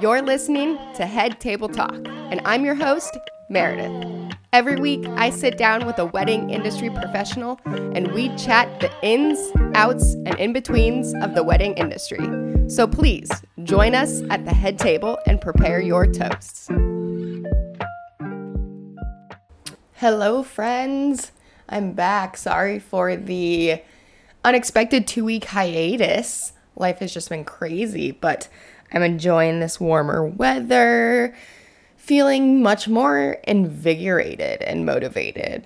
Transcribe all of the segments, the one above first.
You're listening to Head Table Talk, and I'm your host, Meredith. Every week, I sit down with a wedding industry professional and we chat the ins, outs, and in betweens of the wedding industry. So please join us at the head table and prepare your toasts. Hello, friends. I'm back. Sorry for the unexpected two week hiatus. Life has just been crazy, but I'm enjoying this warmer weather, feeling much more invigorated and motivated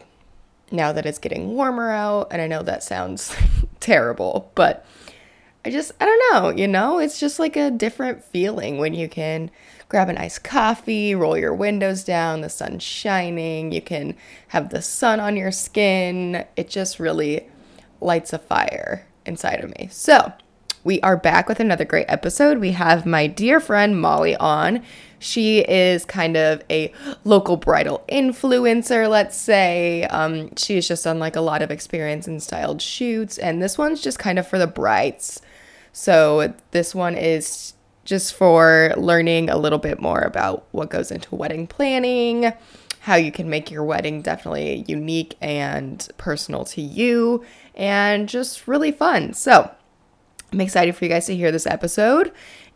now that it's getting warmer out. And I know that sounds terrible, but I just, I don't know, you know, it's just like a different feeling when you can grab a nice coffee, roll your windows down, the sun's shining, you can have the sun on your skin. It just really lights a fire inside of me. So, we are back with another great episode. We have my dear friend Molly on. She is kind of a local bridal influencer, let's say. Um, she's just done like a lot of experience in styled shoots, and this one's just kind of for the brides. So, this one is just for learning a little bit more about what goes into wedding planning, how you can make your wedding definitely unique and personal to you, and just really fun. So, I'm excited for you guys to hear this episode.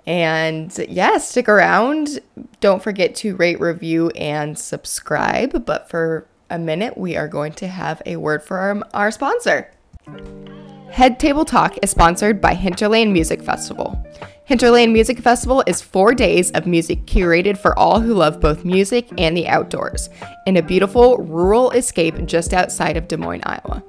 And yeah, stick around. Don't forget to rate, review, and subscribe. But for a minute, we are going to have a word from our sponsor. Head Table Talk is sponsored by Hinterland Music Festival. Hinterland Music Festival is four days of music curated for all who love both music and the outdoors in a beautiful rural escape just outside of Des Moines, Iowa.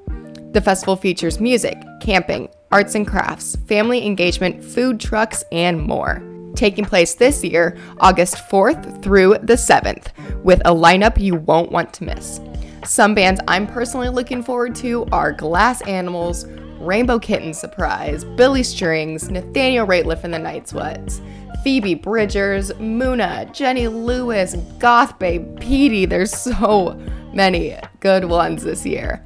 The festival features music, camping, arts and crafts, family engagement, food trucks, and more. Taking place this year, August 4th through the 7th, with a lineup you won't want to miss. Some bands I'm personally looking forward to are Glass Animals, Rainbow Kitten Surprise, Billy Strings, Nathaniel Rateliff and the Night Sweats, Phoebe Bridgers, Muna, Jenny Lewis, Goth Babe, Petey. There's so many good ones this year.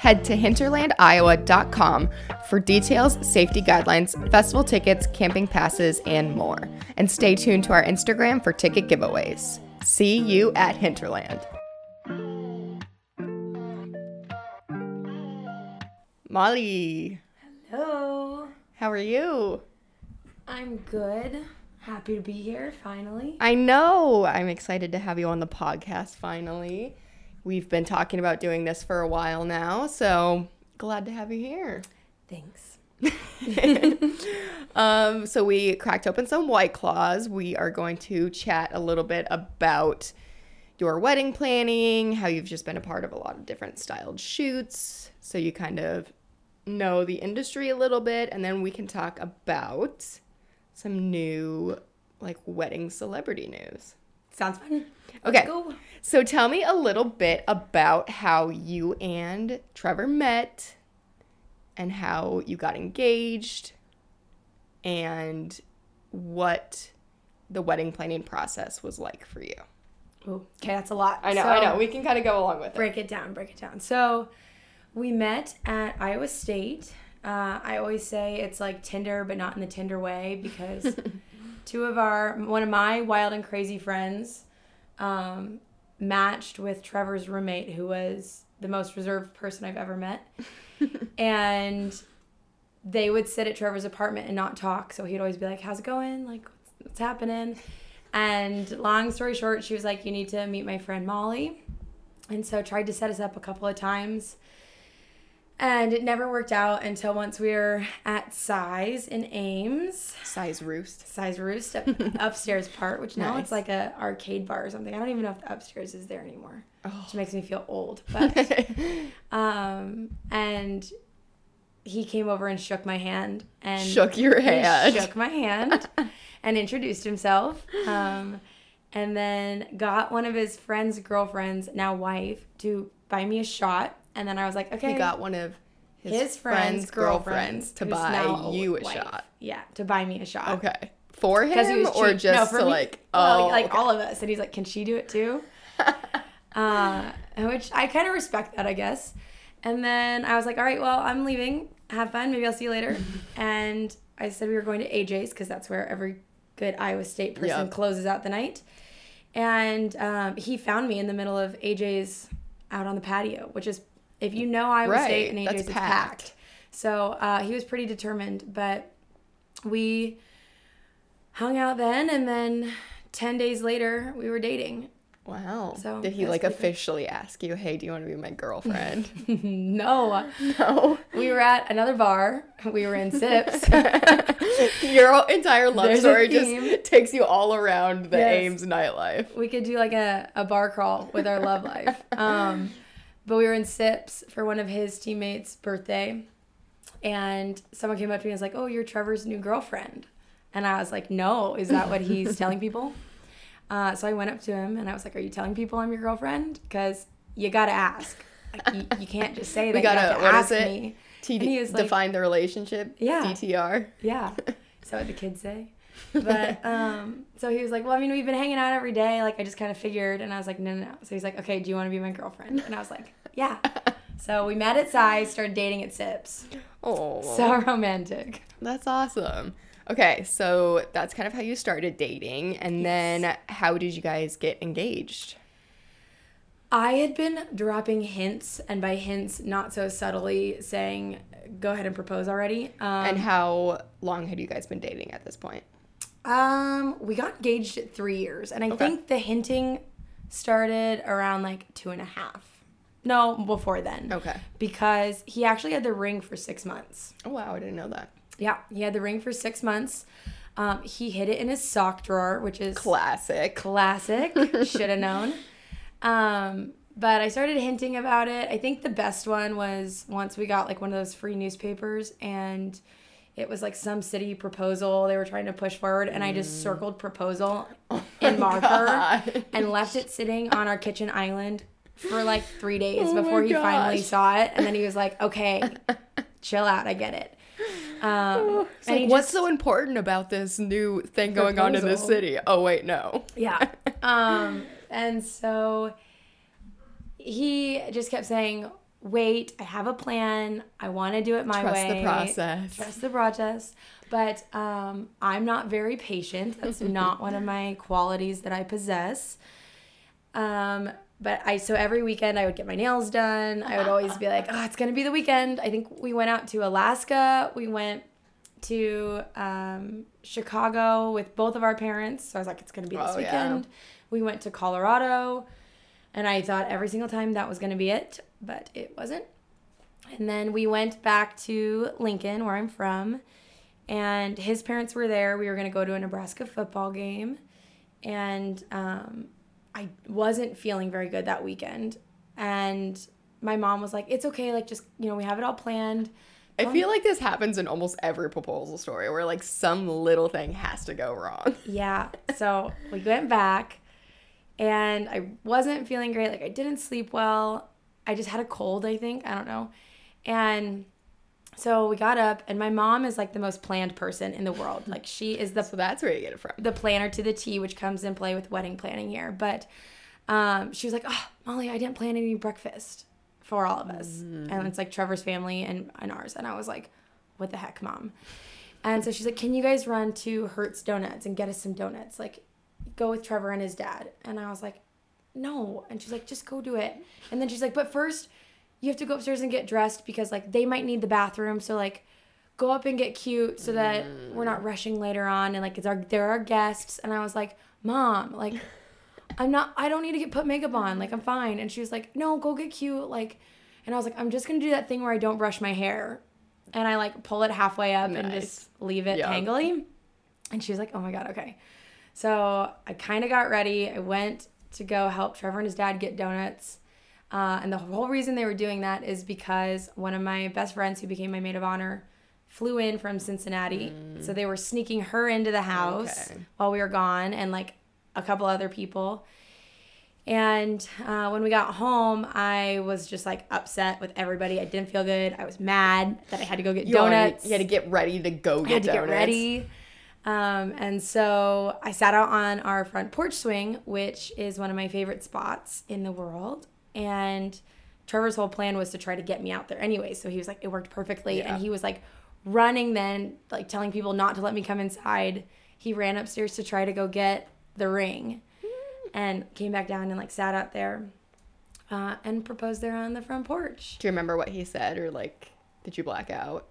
Head to hinterlandiowa.com for details, safety guidelines, festival tickets, camping passes, and more. And stay tuned to our Instagram for ticket giveaways. See you at Hinterland. Molly. Hello. How are you? I'm good. Happy to be here finally. I know. I'm excited to have you on the podcast finally. We've been talking about doing this for a while now, so glad to have you here. Thanks. um, so we cracked open some white claws. We are going to chat a little bit about your wedding planning, how you've just been a part of a lot of different styled shoots, so you kind of know the industry a little bit, and then we can talk about some new like wedding celebrity news. Sounds fun. Okay. So tell me a little bit about how you and Trevor met and how you got engaged and what the wedding planning process was like for you. Ooh, okay, that's a lot. I know, so, I know. We can kind of go along with it. Break it down, break it down. So we met at Iowa State. Uh, I always say it's like Tinder, but not in the Tinder way because two of our, one of my wild and crazy friends, um, matched with Trevor's roommate, who was the most reserved person I've ever met. and they would sit at Trevor's apartment and not talk. So he'd always be like, How's it going? Like, what's, what's happening? And long story short, she was like, You need to meet my friend Molly. And so tried to set us up a couple of times. And it never worked out until once we were at Cy's in Ames. Cy's Roost. Cy's Roost, up, upstairs part, which now nice. it's like a arcade bar or something. I don't even know if the upstairs is there anymore, oh. which makes me feel old. But um, and he came over and shook my hand and shook your hand. Shook my hand and introduced himself. Um, and then got one of his friend's girlfriends, now wife, to buy me a shot and then I was like, okay. He got one of his, his friend's, girlfriends to buy you a, shot. Yeah, to buy me a shot. Okay. For him or just no, for to me. like oh like okay. all of us and he's like can she do it too uh, which i kind of respect that i guess and then i was like all right well i'm leaving have fun maybe i'll see you later and i said we were going to aj's because that's where every good Iowa State person Yep. closes out the night. And um, he found me in the middle of AJ's out on the patio, which is, if you know Iowa Right, State and AJ's, that's it's packed. packed. So uh, he was pretty determined, but we hung out then, and then 10 days later, we were dating. Wow. So, Did he like pretty officially ask you, "Hey, do you want to be my girlfriend?" no, no. we were at another bar. We were in Sips. Your entire love There's story just takes you all around the Yes. Ames nightlife. we could do like a, a bar crawl with our love life. Um, but we were in Sips for one of his teammates' birthday, and someone came up to me and was like, "Oh, you're Trevor's new girlfriend," and I was like, "No, is that what he's telling people?" Uh, so I went up to him and I was like, "Are you telling people I'm your girlfriend? Because you gotta ask. Like, you, you can't just say that. We you have gotta- to is ask it? me." TD, And he was like- define the relationship. Yeah. DTR. Yeah. Is that what the kids say? But um, so he was like, Well, I mean, we've been hanging out every day. Like, I just kind of figured. And I was like, No, no, no. So he's like, Okay, do you want to be my girlfriend? And I was like, Yeah. So we met at Cy's, started dating at Sips. Oh, So romantic. that's awesome. Okay, so that's kind of how you started dating, and then how did you guys get engaged? I had been dropping hints, and by hints, not so subtly saying, Go ahead and propose already. Um, and how long had you guys been dating at this point? Um, we got engaged at three years, and I Okay. think the hinting started around like two and a half. No, before then. Okay. Because he actually had the ring for six months. Oh wow, I didn't know that. Yeah, he had the ring for six months. Um, he hid it in his sock drawer, which is Classic. classic. Should have known. Um, but I started hinting about it. I think the best one was once we got like one of those free newspapers and it was like some city proposal they were trying to push forward and I just circled proposal in marker God. and left it sitting on our kitchen island for like three days Oh before he finally saw it and then he was like, Okay, chill out, I get it. Um, and like, what's just- so important about this new thing going on in this city? Oh wait, no. Yeah. Um, and so he just kept saying, Wait, I have a plan. I want to do it my Trust way. Trust the process. Trust the process. But um, I'm not very patient. That's not one of my qualities that I possess. Um, but I so every weekend I would get my nails done. I would always be like, oh, it's gonna be the weekend. I think we went out to Alaska. We went to um, Chicago with both of our parents. So I was like, it's gonna be this Oh, yeah. weekend. We went to Colorado, and I thought every single time that was gonna be it, but it wasn't. And then we went back to Lincoln, where I'm from, and his parents were there. We were gonna go to a Nebraska football game, and um, I wasn't feeling very good that weekend. And my mom was like, "It's okay, like just you know, we have it all planned." I feel like this happens in almost every proposal story where like some little thing has to go wrong. Yeah. So we went back and I wasn't feeling great. Like I didn't sleep well. I just had a cold, I think. I don't know. And so we got up and my mom is like the most planned person in the world. Like she is the So that's where you get it from. the planner to the T, which comes in play with wedding planning here. But um, she was like, "Oh, Molly, I didn't plan any breakfast for all of us," and it's like Trevor's family and, and ours. And I was like, "What the heck, mom?" And so she's like, "Can you guys run to Hurts Donuts and get us some donuts? Like, go with Trevor and his dad." And I was like, "No," and she's like, "Just go do it." And then she's like, "But first, you have to go upstairs and get dressed because like they might need the bathroom. So like." Go up and get cute so that we're not mm. rushing later on and like it's our they're our guests and I was like, "Mom, like I'm not I don't need to get put makeup on. Like I'm fine." And she was like, "No, go get cute." Like and I was like, "I'm just going to do that thing where I don't brush my hair." And I like pull it halfway up and just leave it tangly. And she was like, "Oh my god, okay." So, I kind of got ready. I went to go help Trevor and his dad get donuts. Uh, and the whole reason they were doing that is because one of my best friends who became my maid of honor flew in from Cincinnati. So they were sneaking her into the house Okay. while we were gone and like a couple other people. And uh, when we got home, I was just like upset with everybody. I didn't feel good. I was mad that I had to go get You already- donuts. You had to get ready to go I get had to donuts. get ready. Um, and so I sat out on our front porch swing, which is one of my favorite spots in the world. And Trevor's whole plan was to try to get me out there anyway. So he was like, it worked perfectly. Yeah. And he was like running then, like telling people not to let me come inside. he ran upstairs to try to go get the ring and came back down and like sat out there uh, and proposed there on the front porch. Do you remember what he said or like did you black out?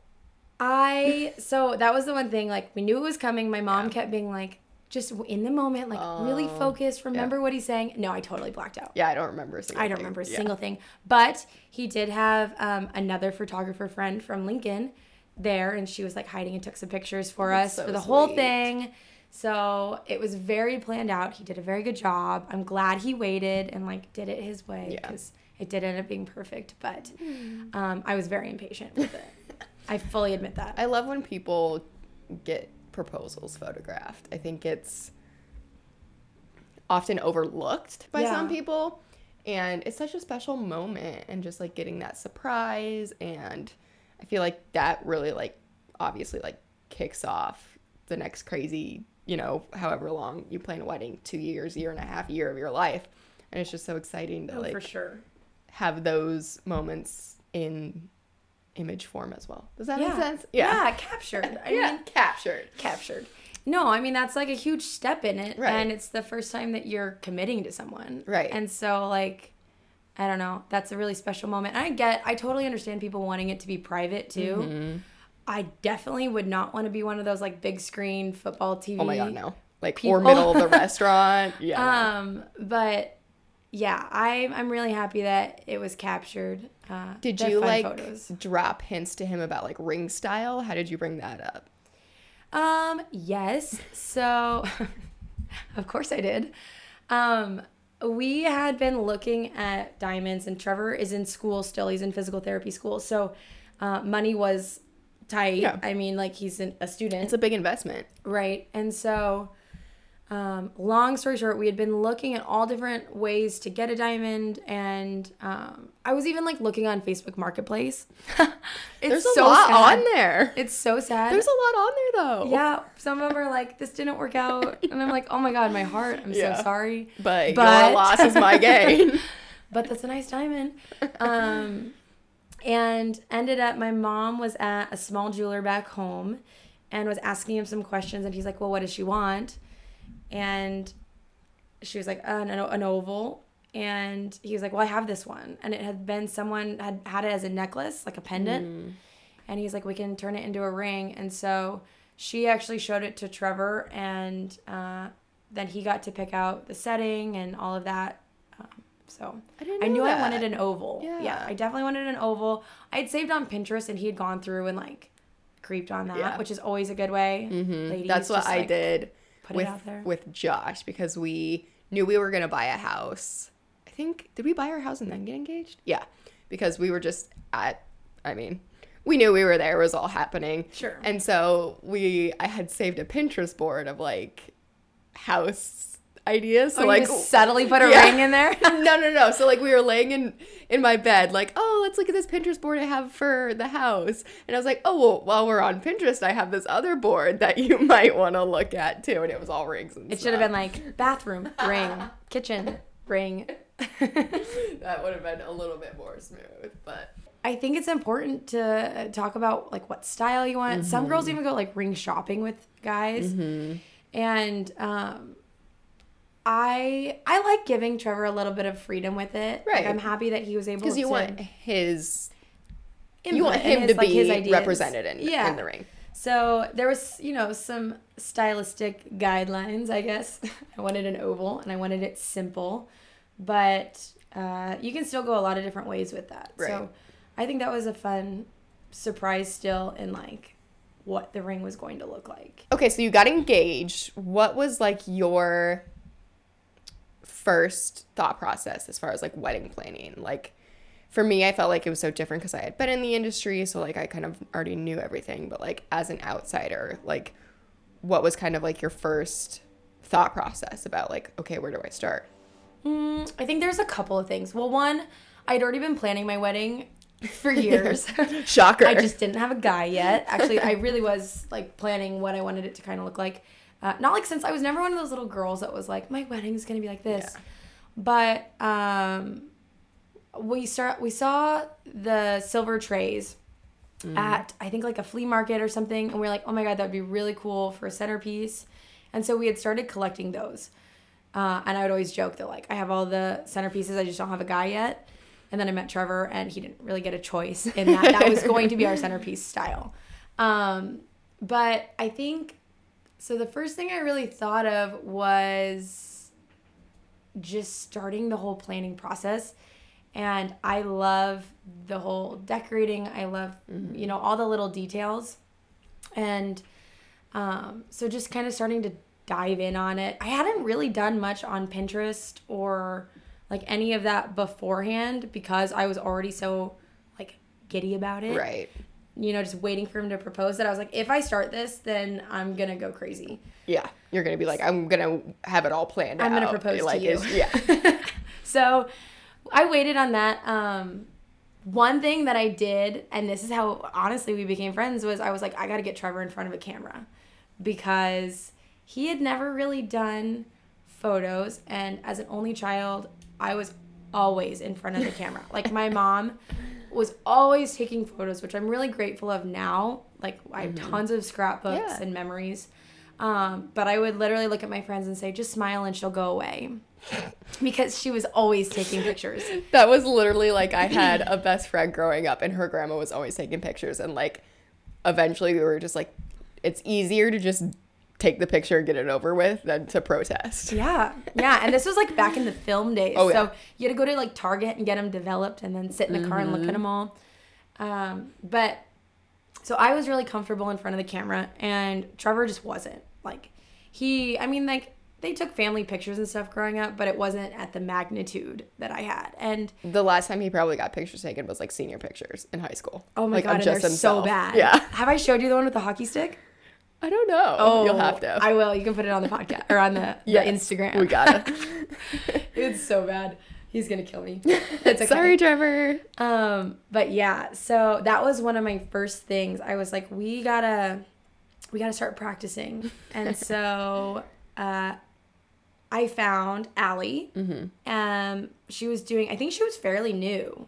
I so that was the one thing like we knew it was coming. My mom Yeah. kept being like just in the moment like really Oh, focused, remember what he's saying. No, I totally blacked out. Yeah, I don't remember a single I don't thing. remember a Yeah. single thing. But he did have um, another photographer friend from Lincoln there, and she was like hiding and took some pictures for That's us so for the whole thing. So it was very planned out. He did a very good job. I'm glad he waited and like did it his way Yeah. Hmm. because it did end up being perfect. But um, I was very impatient with it. I fully admit that. I love when people get proposals photographed. I think it's often overlooked by Yeah. some people. And it's such a special moment and just like getting that surprise and I feel like that really like obviously like kicks off the next crazy, you know, however long you plan a wedding, two years, year and a half, year of your life. And it's just so exciting to oh, like for sure. have those moments in image form as well. Does that Yeah. make sense? Yeah, captured. I yeah, mean, captured. captured. No, I mean that's like a huge step in it, Right. and it's the first time that you're committing to someone, Right. And so like, I don't know, that's a really special moment. And I get, I totally understand people wanting it to be private too. Mm-hmm. I definitely would not want to be one of those like big screen football TV. Oh my god, no. Like people. or middle of the restaurant. Yeah. no. Um, but yeah, I I'm really happy that it was captured. Uh, Did you like photos. drop hints to him about like ring style? How did you bring that up? Um, yes. So, of course I did. Um, we had been looking at diamonds, and Trevor is in school still. He's in physical therapy school. So, uh, money was tight. Yeah. I mean, like, he's an, a student. It's a big investment. Right. And so, um, long story short, we had been looking at all different ways to get a diamond, and um, I was even like looking on Facebook Marketplace. it's There's a so lot sad. on there. It's so sad. There's a lot on there though. Yeah, some of them are like, this didn't work out. And I'm like, oh my God, my heart. I'm Yeah. so sorry. But, But- your loss is my gain. But that's a nice diamond. Um, and ended up, my mom was at a small jeweler back home and was asking him some questions. And he's like, well, what does she want? And she was like, an, an oval. And he was like, well, I have this one. And it had been someone had had it as a necklace, like a pendant. And he's like, we can turn it into a ring. And so she actually showed it to Trevor, and uh, then he got to pick out the setting and all of that. Um, so I I knew I wanted an oval. Yeah. Yeah. I definitely wanted an oval. I had saved on Pinterest, and he had gone through and like creeped on that, Yeah. which is always a good way. Mhm. Ladies, That's what I like, did Put with it out there. with Josh because we knew we were gonna buy a house. I think did we buy our house and then get engaged? Yeah, because we were just at. I mean, we knew we were there. It was all happening. Sure. And so we, I had saved a Pinterest board of like house ideas. So oh, like subtly put a Yeah. ring in there. no, no, no. So like we were laying in in my bed, like, oh, let's look at this Pinterest board I have for the house. And I was like, oh, well, while we're on Pinterest, I have this other board that you might want to look at too. And it was all rings and it should have been like bathroom ring, kitchen ring. that would have been a little bit more smooth, but I think it's important to talk about like what style you want. Some girls Mm-hmm. even go like ring shopping with guys, and um, I I like giving Trevor a little bit of freedom with it. Like, Right. I'm happy that he was able because to you want his, you want him his, to like, his be represented in, Yeah. in the ring. So there was, you know, some stylistic guidelines, I guess. I wanted an oval and I wanted it simple, but uh, you can still go a lot of different ways with that. Right. So I think that was a fun surprise still in like what the ring was going to look like. Okay, so you got engaged. What was like your first thought process as far as like wedding planning? Like for me, I felt like it was so different because I had been in the industry, so like I kind of already knew everything. But like as an outsider, like what was kind of like your first thought process about like okay, where do I start? Mm, I think there's a couple of things. Well, one, I'd already been planning my wedding for years. Shocker. I just didn't have a guy yet. Actually, I really was like planning what I wanted it to kind of look like. Uh, not like since I was never one of those little girls that was like, my wedding's gonna be like this. Yeah. But um, we start we saw the silver trays Mm. at I think like a flea market or something, and we are like, oh my god, that would be really cool for a centerpiece. And so we had started collecting those. Uh, and I would always joke that like I have all the centerpieces, I just don't have a guy yet. And then I met Trevor, and he didn't really get a choice in that. that was going to be our centerpiece style. Um, but I think so. The first thing I really thought of was just starting the whole planning process. And I love the whole decorating. I love, you know, all the little details. And um, so just kind of starting to dive in on it. I hadn't really done much on Pinterest or like any of that beforehand because I was already so like giddy about it. Right. You know, just waiting for him to propose that I was like, if I start this, then I'm gonna go crazy. Yeah. You're gonna be like, I'm gonna have it all planned I'm out. gonna propose to like, you. Yeah. So I waited on that. Um, one thing that I did, and this is how honestly we became friends, was I was like, I got to get Trevor in front of a camera because he had never really done photos. And as an only child, I was always in front of the camera. Like my mom was always taking photos, which I'm really grateful of now. Like I have tons of scrapbooks Yeah. and memories. Um, but I would literally look at my friends and say, just smile and she'll go away. because she was always taking pictures. That was literally like I had a best friend growing up, and her grandma was always taking pictures, and like eventually we were just like, it's easier to just take the picture and get it over with than to protest. Yeah, yeah, and this was like back in the film days. Oh, so you had to go to like Target and get them developed, and then sit in the car and look at them all. Um, but so I was really comfortable in front of the camera, and Trevor just wasn't. Like he, I mean, like they took family pictures and stuff growing up, but it wasn't at the magnitude that I had. And The last time he probably got pictures taken was like senior pictures in high school. oh my like, god, and they're so bad. Yeah. Have I showed you the one with the hockey stick? I don't know. Oh, You'll have to. I will. You can put it on the podcast or on the, Yes, the Instagram. We gotta. it's so bad. He's gonna kill me. It's okay. Sorry, Trevor. Um, but yeah, so that was one of my first things. I was like, we gotta, we gotta start practicing. And so, uh, I found Allie. Mm-hmm. Um, she was doing. I think she was fairly new.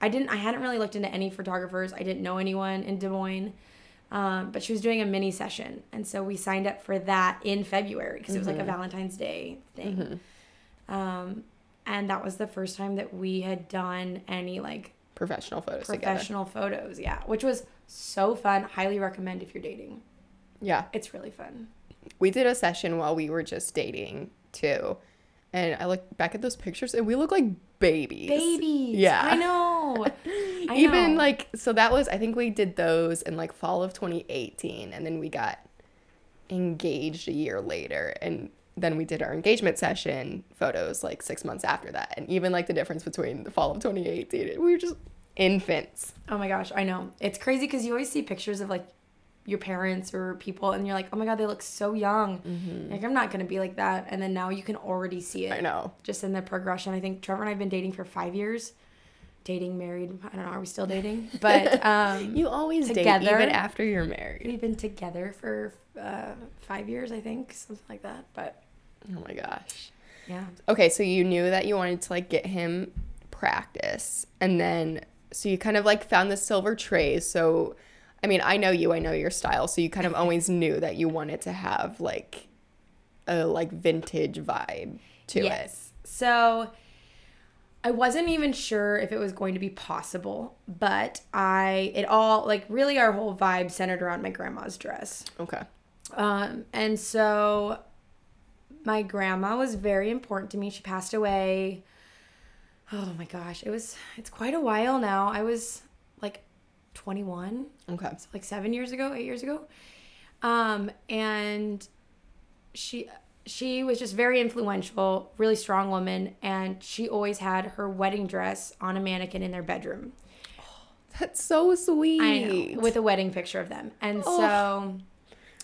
I didn't. I hadn't really looked into any photographers. I didn't know anyone in Des Moines. Um, but she was doing a mini session, and so we signed up for that in February because it was like a Valentine's Day thing. Um, and that was the first time that we had done any like Professional photos together. professional photos. Yeah, which was so fun. Highly recommend if you're dating. Yeah. It's really fun. We did a session while we were just dating too. And I look back at those pictures and we look like babies. Babies. Yeah. I know. I Even know. like so that was I think we did those in like fall of 2018 and then we got engaged a year later and then we did our engagement session photos like 6 months after that. And even like the difference between the fall of 2018 we were just infants. Oh my gosh, I know. It's crazy because you always see pictures of like your parents or people and you're like, oh my God, they look so young. Like, I'm not going to be like that. And then now you can already see it. Mm-hmm. I know. Just in the progression. I think Trevor and I have been dating for five years. Dating, married. I don't know. Are we still dating? But um, You always date Together. even after you're married. we've been together for uh, five years, I think. Something like that. But Oh my gosh. yeah. Okay, so you knew that you wanted to like get him practice and then so you kind of like found the silver trays. So I mean, I know you, I know your style, so you kind of always knew that you wanted to have like a like vintage vibe to it. yes. So I wasn't even sure if it was going to be possible, but I it all like really our whole vibe centered around my grandma's dress. Okay. Um, and so my grandma was very important to me. She passed away. Oh my gosh, it was it's quite a while now. I was 21, Okay. so like 7 years ago, 8 years ago. Um, and she she was just very influential, really strong woman, and she always had her wedding dress on a mannequin in their bedroom. That's so sweet. Know, with a wedding picture of them. And so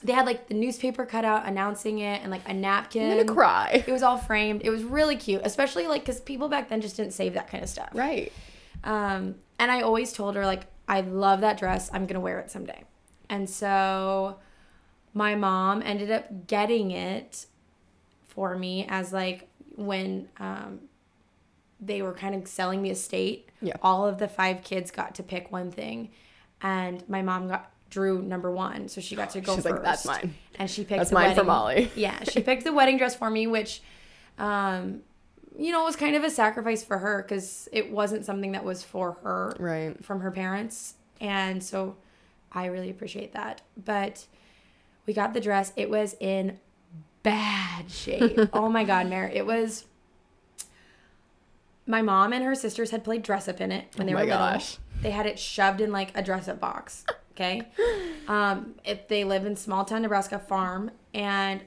they had like the newspaper cut out announcing it and like a napkin. I'm gonna cry. It was all framed. It was really cute, especially like because people back then just didn't save that kind of stuff. Right. Um, and I always told her like I love that dress. I'm gonna wear it someday. And so my mom ended up getting it for me as like when um, they were kind of selling the estate. Yeah. All of the five kids got to pick one thing, and my mom got drew number one, so she got to go She's first. like, "That's mine." And she picked That's the mine wedding. for Molly. Yeah, she picked the wedding dress for me, which, um, you know, it was kind of a sacrifice for her because it wasn't something that was for her Right. from her parents, and so I really appreciate that. But we got the dress; it was in bad shape. oh my god, Mary! It was. My mom and her sisters had played dress up in it when they Oh were little. gosh. They had it shoved in like a dress up box. Okay. Um, if they live in small town Nebraska farm and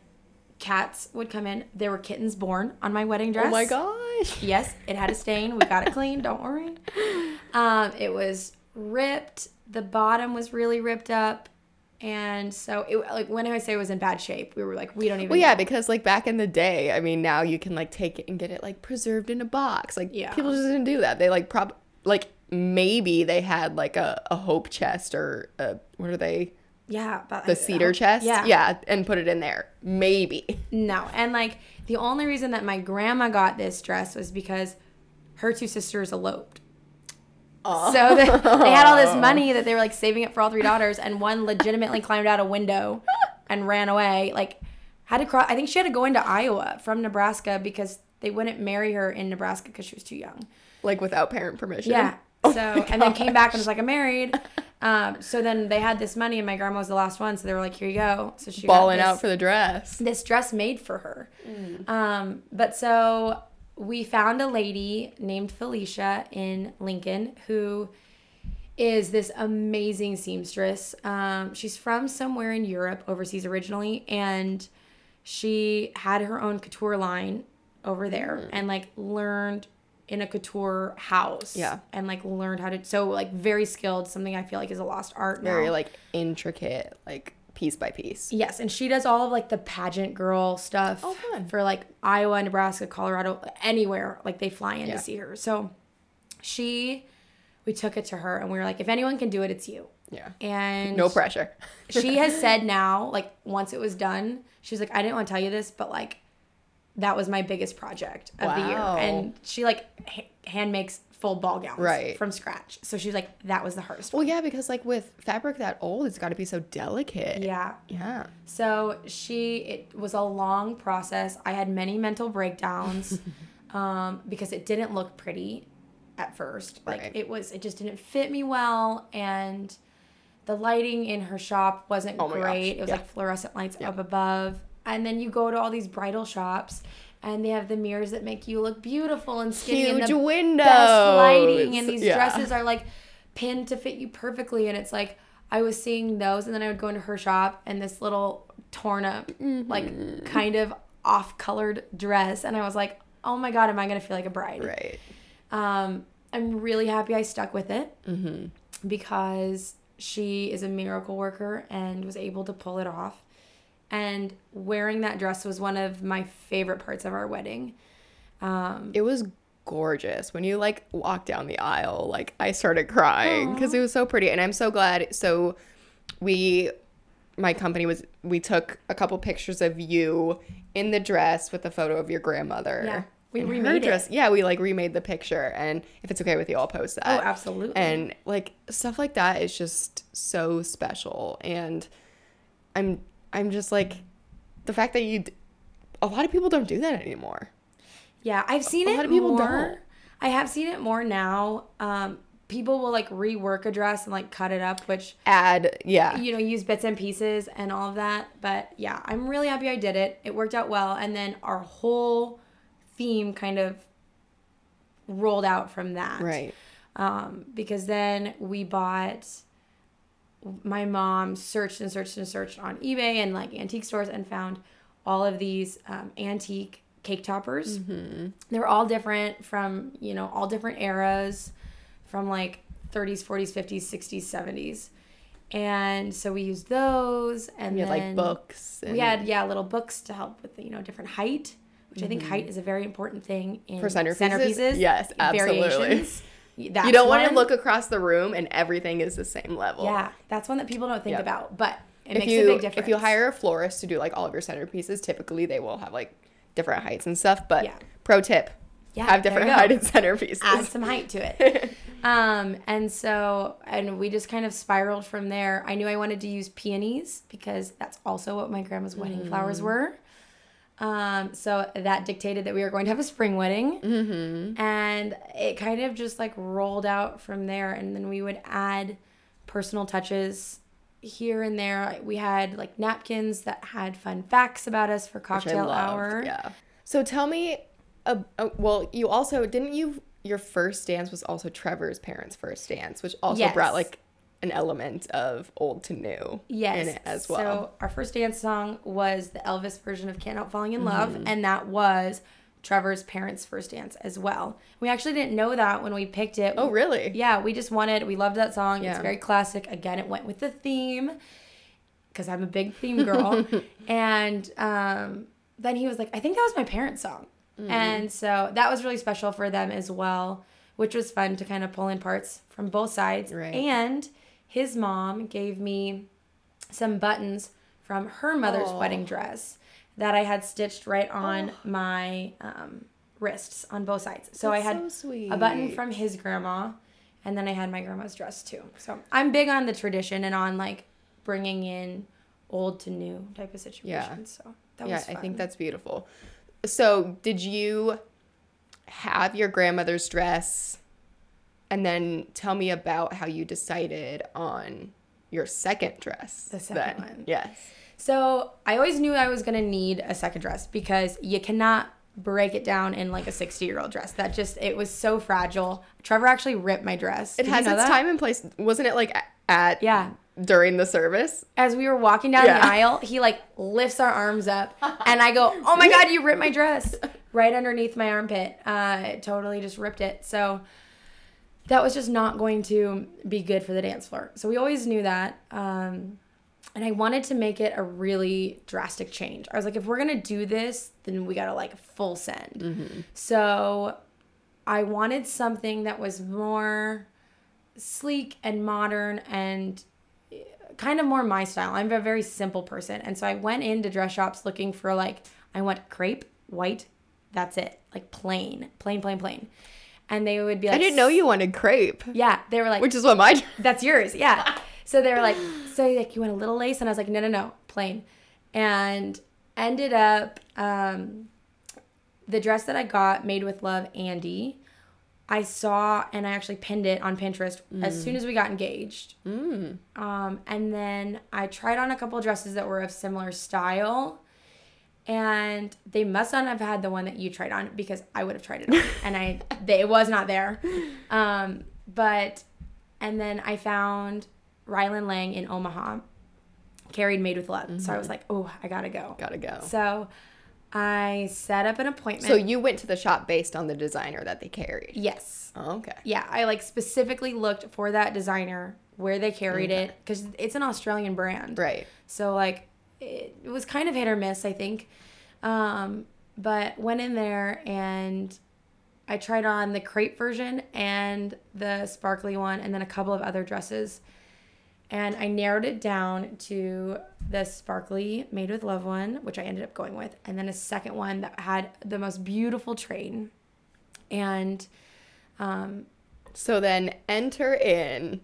cats would come in, there were kittens born on my wedding dress. Oh my gosh. Yes, it had a stain. We got it clean. Don't worry. Um, it was ripped. The bottom was really ripped up, and so it like when I say it was in bad shape, we were like, we don't even. Well, yeah, because like back in the day, I mean, now you can like take it and get it like preserved in a box. Like Yeah. people just didn't do that. They like prob like maybe they had like a, a hope chest or a what are they yeah, but the cedar chest? Yeah, yeah, and put it in there. Maybe. No, and like the only reason that my grandma got this dress was because her two sisters eloped. Oh. So they, they had all this money that they were like saving it for all three daughters, and one legitimately climbed out a window and ran away. Like had to cross. I think she had to go into Iowa from Nebraska because they wouldn't marry her in Nebraska because she was too young. like without parent permission. Yeah. Oh so and then came back and was like, I'm married. Um, so then they had this money, and my grandma was the last one, so they were like, here you go. So she balling this- out for the dress. this dress made for her. Um, but so we found a lady named Felicia in Lincoln who is this amazing seamstress. Um, she's from somewhere in Europe, overseas originally, and she had her own couture line over there and like learned in a couture house. Yeah. And like learned how to so like very skilled, something I feel like is a lost art now. Very like intricate, like piece by piece. Yes, and she does all of like the pageant girl stuff Oh, fun. for like Iowa, Nebraska, Colorado, anywhere. Like they fly in Yeah. to see her. So she, we took it to her and we were like, if anyone can do it, it's you. Yeah. And No pressure. she has said now, like once it was done, she was like, I didn't want to tell you this, but like that was my biggest project of the year. And she like ha- hand makes full ball gowns Right. from scratch. So she's like, that was the hardest. Well, yeah, because like with fabric that old, it's got to be so delicate. Yeah. Yeah. So she, it was a long process. I had many mental breakdowns um, because it didn't look pretty at first. Like Right. it was, it just didn't fit me well, and the lighting in her shop wasn't Oh great. gosh, It was yeah. like fluorescent lights up above, and then you go to all these bridal shops. And they have the mirrors that make you look beautiful and skinny, and the windows. best lighting, and these Yeah. dresses are like pinned to fit you perfectly. And it's like I was seeing those, and then I would go into her shop, and this little torn up, Mm-hmm. like kind of off colored dress, and I was like, oh my god, am I gonna feel like a bride? Right. Um, I'm really happy I stuck with it Mm-hmm. because she is a miracle worker and was able to pull it off. And wearing that dress was one of my favorite parts of our wedding. Um, It was gorgeous. When you like walked down the aisle, like I started crying because it was so pretty. And I'm so glad. So we, my company was, we took a couple pictures of you in the dress with a photo of your grandmother. Yeah, we remade it. Yeah, we like remade the picture. And if it's okay with you, I'll post that. oh, absolutely. And like stuff like that is just so special. And I'm, I'm just like, the fact that you, d- a lot of people don't do that anymore. Yeah, I've seen A it lot of people more. don't. I have seen it more now. Um, people will like rework a dress and like cut it up, which Add, yeah. you know use bits and pieces and all of that. But yeah, I'm really happy I did it. It worked out well, and then our whole theme kind of rolled out from that. Right. Um, because then we bought. My mom searched and searched and searched on eBay and like antique stores and found all of these um, antique cake toppers. They were all different from you know all different eras, from like 30s, 40s, 50s, 60s, 70s, and so we used those. And We had then like books. And We had yeah little books to help with the, you know different height, which I think height is a very important thing in For centerpieces? Yes, absolutely. Variations. That's you don't want to look across the room and everything is the same level. Yeah, that's one that people don't think Yep. about, but it If makes you a big difference. if you hire a florist to do like all of your centerpieces, typically they will have like different heights and stuff. But Yeah. pro tip: Yeah, have different height heighted centerpieces. add some height to it. Um, and so, and we just kind of spiraled from there. I knew I wanted to use peonies because that's also what my grandma's wedding flowers were. Um, so that dictated that we were going to have a spring wedding. Mm-hmm. And it kind of just like rolled out from there. And then we would add personal touches here and there. We had like napkins that had fun facts about us for cocktail hour. Yeah. So tell me, uh, uh, well, you also didn't you your first dance was also Trevor's parents' first dance, which also Yes. brought like an element of old to new Yes. in it as well. So our first dance song was the Elvis version of Can't Help Falling in Love, Mm-hmm. and that was Trevor's parents' first dance as well. We actually didn't know that when we picked it. oh, really? Yeah, we just wanted, we loved that song. Yeah. It's very classic. Again, it went with the theme because I'm a big theme girl. and um, then he was like, I think that was my parents' song. Mm-hmm. And so that was really special for them as well, which was fun to kind of pull in parts from both sides. Right. And his mom gave me some buttons from her mother's wedding dress that I had stitched right on my um, wrists on both sides. So I had so a button from his grandma, and then I had my grandma's dress too. So I'm big on the tradition and on like bringing in old to new type of situations. So that yeah, was I think that's beautiful. So, did you have your grandmother's dress? And then tell me about how you decided on your second dress. The second then. one. Yes. So I always knew I was gonna need a second dress because you cannot break it down in like a 60 year old dress. That just it was so fragile. Trevor actually ripped my dress. It Did you has know its that? time and place. Wasn't it like at Yeah. during the service? As we were walking down Yeah. the aisle, he like lifts our arms up, and I go, "Oh my god, you ripped my dress!" right underneath my armpit. Uh, it totally just ripped it. So that was just not going to be good for the dance floor. So we always knew that. Um, and I wanted to make it a really drastic change. I was like, if we're gonna do this, then we gotta like full send. So I wanted something that was more sleek and modern and eh, kind of more my style. I'm a very simple person. And so I went into dress shops looking for like, I want crepe, white, that's it. Like plain, plain, plain, plain. And they would be like, I didn't know you wanted crepe, Yeah, they were like, which is what my. that's yours. Yeah. So they were like, so like you want a little lace? And I was like, no, no, no, plain. And ended up um, the dress that I got, made with love, Andy. I saw and I actually pinned it on Pinterest as soon as we got engaged. Mm. Um, and then I tried on a couple dresses that were of similar style. And they must not have had the one that you tried on because I would have tried it on. and I they, it was not there. Um, but and then I found Rylan Lang in Omaha, carried made with love. So I was like, oh, I gotta go. Gotta go. So I set up an appointment. So you went to the shop based on the designer that they carried. yes. Oh, okay. Yeah, I like specifically looked for that designer where they carried it because it's an Australian brand. Right. So like it, was kind of hit or miss, I think. Um, but went in there and I tried on the crepe version and the sparkly one and then a couple of other dresses. And I narrowed it down to the sparkly made with love one, which I ended up going with, and then a second one that had the most beautiful train. And um, So then enter in.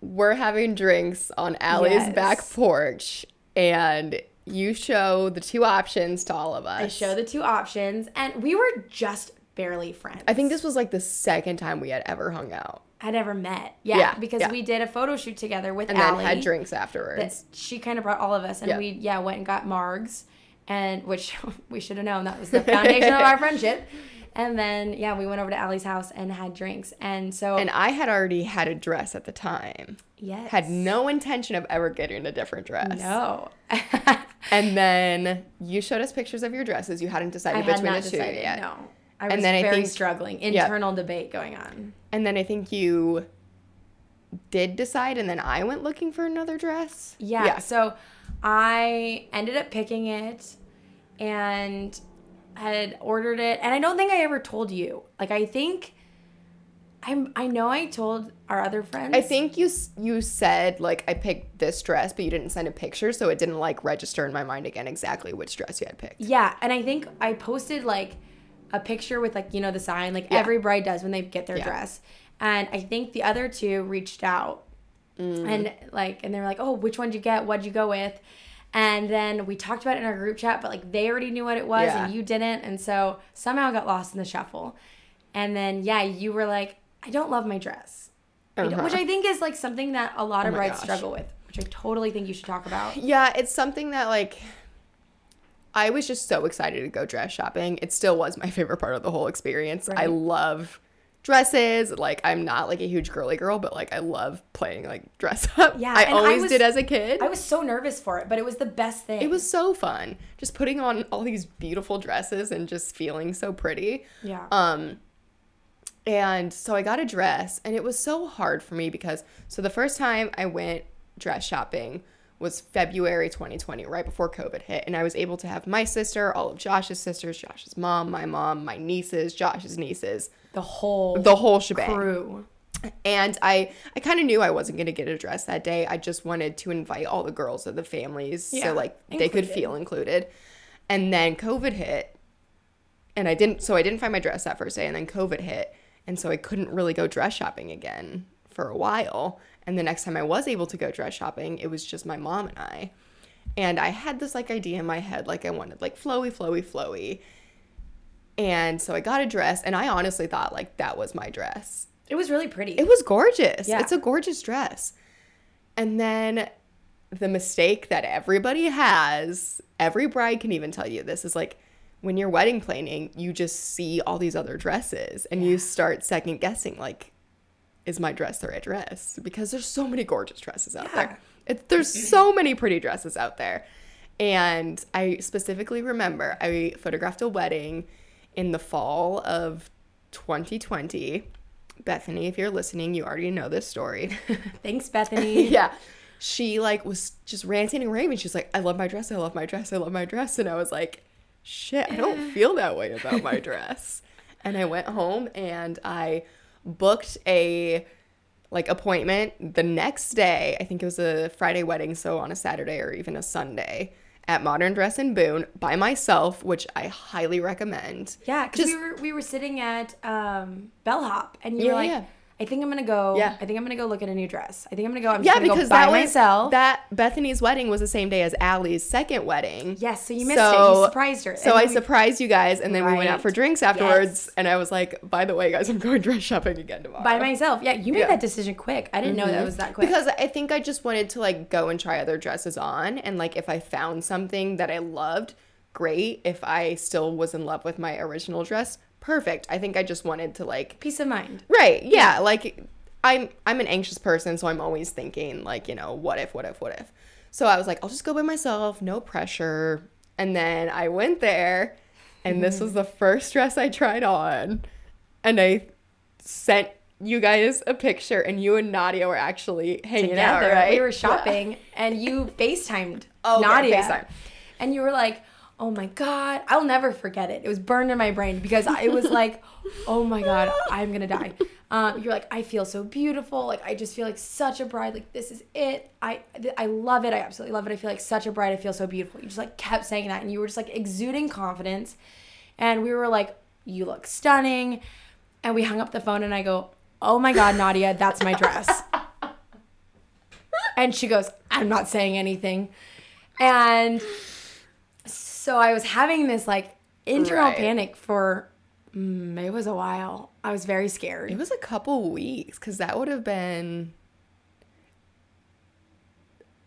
We're having drinks on Allie's Yes. back porch, and you show the two options to all of us. I show the two options, and we were just barely friends. I think this was like the second time we had ever hung out, had ever met. Yeah, Yeah, because yeah. we did a photo shoot together with and Allie. then had drinks afterwards. She kind of brought all of us, and Yeah. we yeah went and got margs, and which we should have known that was the foundation of our friendship. And then yeah, we went over to Allie's house and had drinks, and so and I had already had a dress at the time. yes, Had no intention of ever getting a different dress. no. And then you showed us pictures of your dresses. You hadn't I decided had between not the two yet. No, I was And then I very think- struggling. Internal debate going on. And then I think you did decide, and then I went looking for another dress. Yeah. Yeah. So I ended up picking it and had ordered it. And I don't think I ever told you. Like I think I'm I know I told our other friends. I think you you said like I picked this dress, but you didn't send a picture, so it didn't like register in my mind again exactly which dress you had picked. Yeah, and I think I posted like a picture with like, you know, the sign like Yeah. every bride does when they get their Yeah. dress. And I think the other two reached out Mm. and like, and they were like, oh, which one did you get? What'd you go with? And then we talked about it in our group chat, but like they already knew what it was Yeah. and you didn't. And so somehow got lost in the shuffle. And then, yeah, you were like, I don't love my dress. I Uh-huh. Which I think is like something that a lot of my brides gosh. struggle with, which I totally think you should talk about. Yeah, it's something that like I was just so excited to go dress shopping. It still was my favorite part of the whole experience. I love dresses. Like I'm not like a huge girly girl, but like I love playing like dress up. Yeah, I and I always was- did as a kid. I was so nervous for it, but it was the best thing. it was so fun. Just putting on all these beautiful dresses and just feeling so pretty. yeah. Um, and so I got a dress, and it was so hard for me because so the first time I went dress shopping was February 2020, right before COVID hit, and I was able to have my sister, all of Josh's sisters, Josh's mom, my mom, my nieces, Josh's nieces, the whole the whole shebang. crew. And I, I kind of knew I wasn't gonna get a dress that day. I just wanted to invite all the girls of the families Yeah, so like they could feel included. And then COVID hit, and I didn't. So I didn't find my dress that first day, and then COVID hit, and so I couldn't really go dress shopping again for a while. And the next time I was able to go dress shopping, it was just my mom and I. And I had this like idea in my head, like I wanted like flowy, flowy, flowy. And so I got a dress, and I honestly thought like that was my dress. It was really pretty. It was gorgeous. Yeah. It's a gorgeous dress. And then the mistake that everybody has, every bride can even tell you this is like when you're wedding planning, you just see all these other dresses and you start second guessing like is my dress the right dress? Because there's so many gorgeous dresses out Yeah. there. It, there's so many pretty dresses out there. And I specifically remember I photographed a wedding in the fall of 2020. Bethany, if you're listening, you already know this story. Thanks, Bethany. yeah. She like was just ranting and raving. She was like, I love my dress, I love my dress, I love my dress. And I was like, shit, I don't feel that way about my dress. and I went home and I booked a like appointment the next day. I think it was a Friday wedding, so on a Saturday or even a Sunday at Modern Dress in Boone by myself, which I highly recommend. Yeah, because we were we were sitting at um, Bellhop, and you Yeah, were like, yeah. "I think I'm gonna go. Yeah. I think I'm gonna go look at a new dress. I think I'm gonna go. I'm just Yeah, gonna because go by that myself. that Bethany's wedding was the same day as Allie's second wedding. yes, so you missed it. You surprised her. So I we- surprised you guys, and then we went out for drinks afterwards. Yes. And I was like, "By the way, guys, I'm going dress shopping again tomorrow." by myself. Yeah, you made Yeah. Mm-hmm. that decision quick. I didn't know that was that quick. because I think I just wanted to like go and try other dresses on, and like if I found something that I loved, great. If I still was in love with my original dress, perfect. I think I just wanted to like peace of mind. Right. Yeah. Like I'm I'm an anxious person, so I'm always thinking like, you know, what if, what if, what if. So I was like, I'll just go by myself, no pressure. And then I went there and this was mm. the first dress I tried on. And I sent you guys a picture and you and Nadia were actually hanging Together, out, right? we were Yeah. shopping, and you FaceTimed Oh, Nadia, FaceTime. and you were like. Oh my god, I'll never forget it. It was burned in my brain because I- it was like, oh my god, I'm gonna die. Um, you're like, I feel so beautiful. Like I just feel like such a bride. Like this is it. I th- I love it. I absolutely love it. I feel like such a bride. I feel so beautiful. You just like kept saying that, and you were just like exuding confidence. And we were like, you look stunning. And we hung up the phone, and I go, oh my god, Nadia, that's my dress. And she goes, I'm not saying anything. And so I was having this like internal Right. panic for mm, it was a while. I was very scared. It was a couple weeks because that would have been.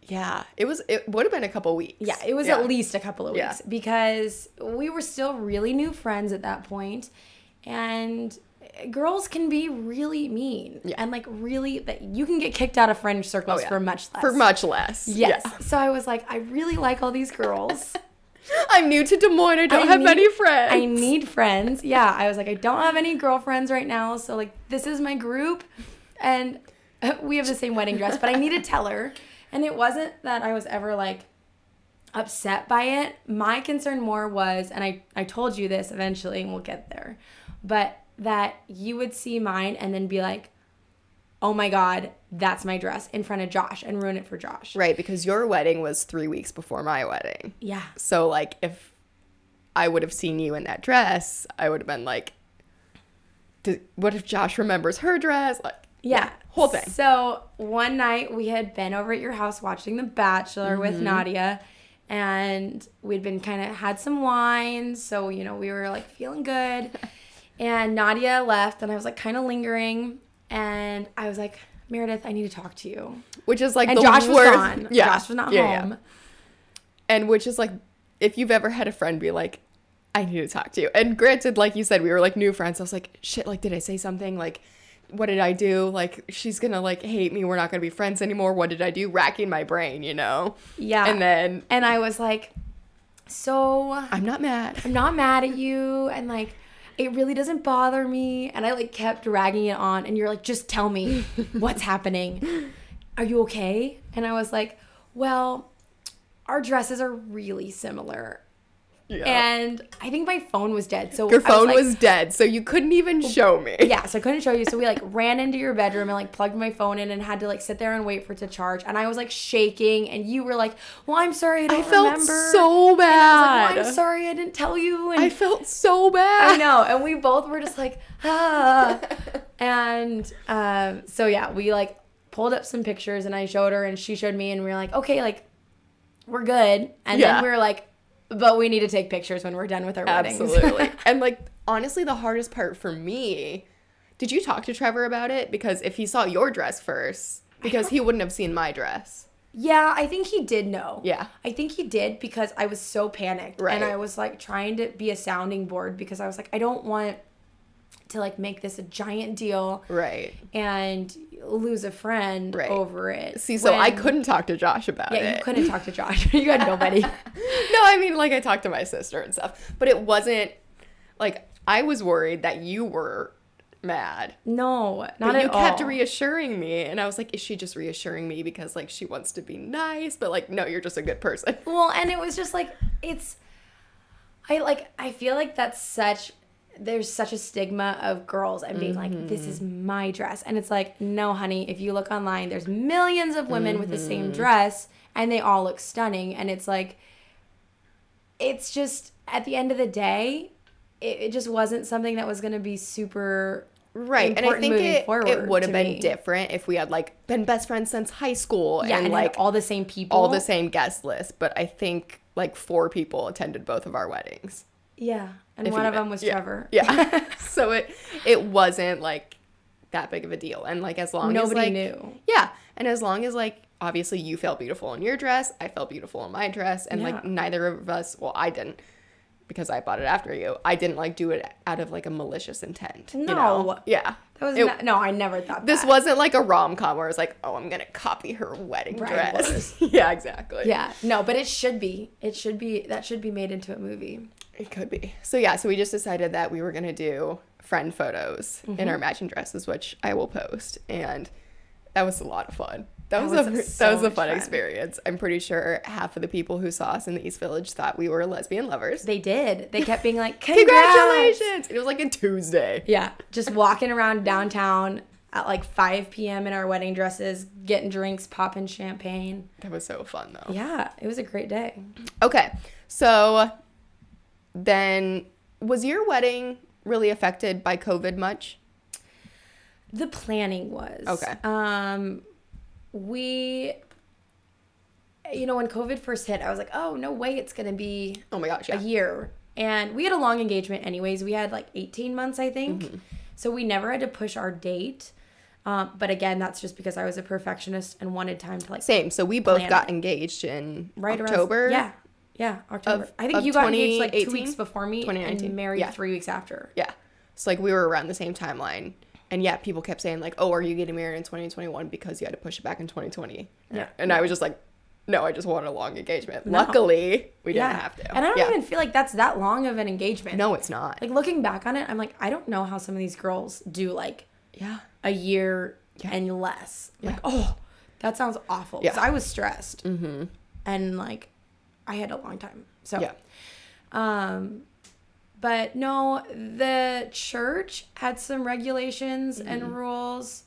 Yeah, it was. It would have been a couple weeks. yeah, it was Yeah. at least a couple of Yeah. weeks because we were still really new friends at that point, and girls can be really mean Yeah. and like really that you can get kicked out of friend circles Oh, yeah. for much less. For much less. Yes. Yeah. So I was like, I really like all these girls. I'm new to Des Moines. I don't I have need- many friends. I need friends. Yeah, I was like, I don't have any girlfriends right now, so like this is my group, and we have the same wedding dress. But I need to tell her, and it wasn't that I was ever like upset by it. My concern more was, and I I told you this eventually, and we'll get there, but that you would see mine and then be like, oh my god, that's my dress in front of Josh and ruin it for Josh. Right, because your wedding was three weeks before my wedding. Yeah. So, like, if I would have seen you in that dress, I would have been like, what if Josh remembers her dress? Like, Yeah. whole thing. So one night we had been over at your house watching The Bachelor Mm-hmm. with Nadia, and we'd been kind of had some wine, so you know we were like feeling good. and Nadia left, and I was like kind of lingering, and I was like, Meredith, I need to talk to you. which is like And the Josh was worst. gone. Yeah, Josh was not Yeah, yeah. home. and which is like if you've ever had a friend be like i need to talk to you and granted like you said we were like new friends i was like shit like did i say something like what did i do like she's gonna like hate me we're not gonna be friends anymore what did i do racking my brain you know Yeah. and then and I was like, so i'm not mad I'm not mad at you and like it really doesn't bother me and I like kept dragging it on and you're like just tell me what's happening. Are you okay? And I was like, well, our dresses are really similar. Yeah. And I think my phone was dead. So your I phone like- was dead so you couldn't even show me yeah, so I couldn't show you. So we like ran into your bedroom and like plugged my phone in and had to like sit there and wait for it to charge. And I was like shaking, and you were like, "Well, I'm sorry, I don't i felt remember." so I was like, bad well, I'm sorry, I didn't tell you. And I felt so bad I know, and we both were just like, ah. and um, so yeah, we like pulled up some pictures, and I showed her, and she showed me, and we were like, okay, like we're good. And Yeah. then we were like, but we need to take pictures when we're done with our weddings. Absolutely. and like honestly, the hardest part for me, did you talk to Trevor about it? Because if he saw your dress first, because he wouldn't have seen my dress. yeah, I think he did know. Yeah. I think he did because I was so panicked, Right. and I was like trying to be a sounding board because I was like, I don't want to like make this a giant deal Right. and lose a friend Right. over it. See, so I couldn't talk to Josh about it. Yeah, it. you couldn't talk to Josh. you had nobody. no, I mean like I talked to my sister and stuff, but it wasn't like I was worried that you were mad. No, not But at you kept reassuring me and I was like, is she just reassuring me because like she wants to be nice? But like, no, you're just a good person. well, and it was just like it's. I like. I feel like that's such. There's such a stigma of girls and being like, "This is Mm-hmm. my dress," and it's like, no, honey. If you look online, there's millions of women with the Mm-hmm. same dress, and they all look stunning. And it's like, it's just at the end of the day, it, it just wasn't something that was going to be super Right. And I think moving it, forward it would have been me. different if we had like been best friends since high school Yeah, and, and, like all the same people, all the same guest list. But I think like four people attended both of our weddings. Yeah, and one of them was Yeah. Trevor. Yeah. so it it wasn't like that big of a deal. And like as long Nobody as like knew. Yeah. And as long as like obviously you felt beautiful in your dress, I felt beautiful in my dress. And like neither of us well, I didn't because I bought it after you. I didn't like do it out of like a malicious intent. you know? No. Yeah. That was It- not, no, I never thought this that. wasn't like a rom com where it's like, oh, I'm gonna copy her wedding Right, dress. yeah, exactly. Yeah, no, but it should be. It should be. That should be made into a movie. It could be. So yeah, so we just decided that we were gonna do friend photos in Mm-hmm. our matching dresses, which I will post, and that was a lot of fun. That, That was, a so that was a fun, fun. experience. I'm pretty sure half of the people who saw us in the East Village thought we were lesbian lovers. They did. They kept being like! Congratulations! It was like a Tuesday. Yeah, just walking around downtown at like 5 p.m. in our wedding dresses, getting drinks, popping champagne. That was so fun though. Yeah, it was a great day. Okay, so then was your wedding really affected by COVID much? The planning was Okay. Um, we, you know, when COVID first hit, I was like, oh no way, it's gonna be Oh my gosh, a year. And we had a long engagement, anyways. We had like 18 months, I think. Mm-hmm. So we never had to push our date. Um, but again, that's just because I was a perfectionist and wanted time to like Same. So we both got it. engaged in right October. Around, yeah, yeah, October. of- I think you got engaged like two weeks before me 2019, and married yeah. three weeks after. Yeah. So like we were around the same timeline. And yet people kept saying like, "Oh, are you getting married in 2021 because you had to push it back in 2020?" Yeah. And I was just like, "No, I just wanted a long engagement." No. Luckily, we didn't have to. and I don't Yeah. even feel like that's that long of an engagement. No, it's not. like looking back on it, I'm like, I don't know how some of these girls do like yeah. a year and less. Like, oh, that sounds awful. Because Yeah. I was stressed Mm-hmm. and like I had a long time. So Yeah. Um, but no, the church had some regulations Mm-hmm. and rules,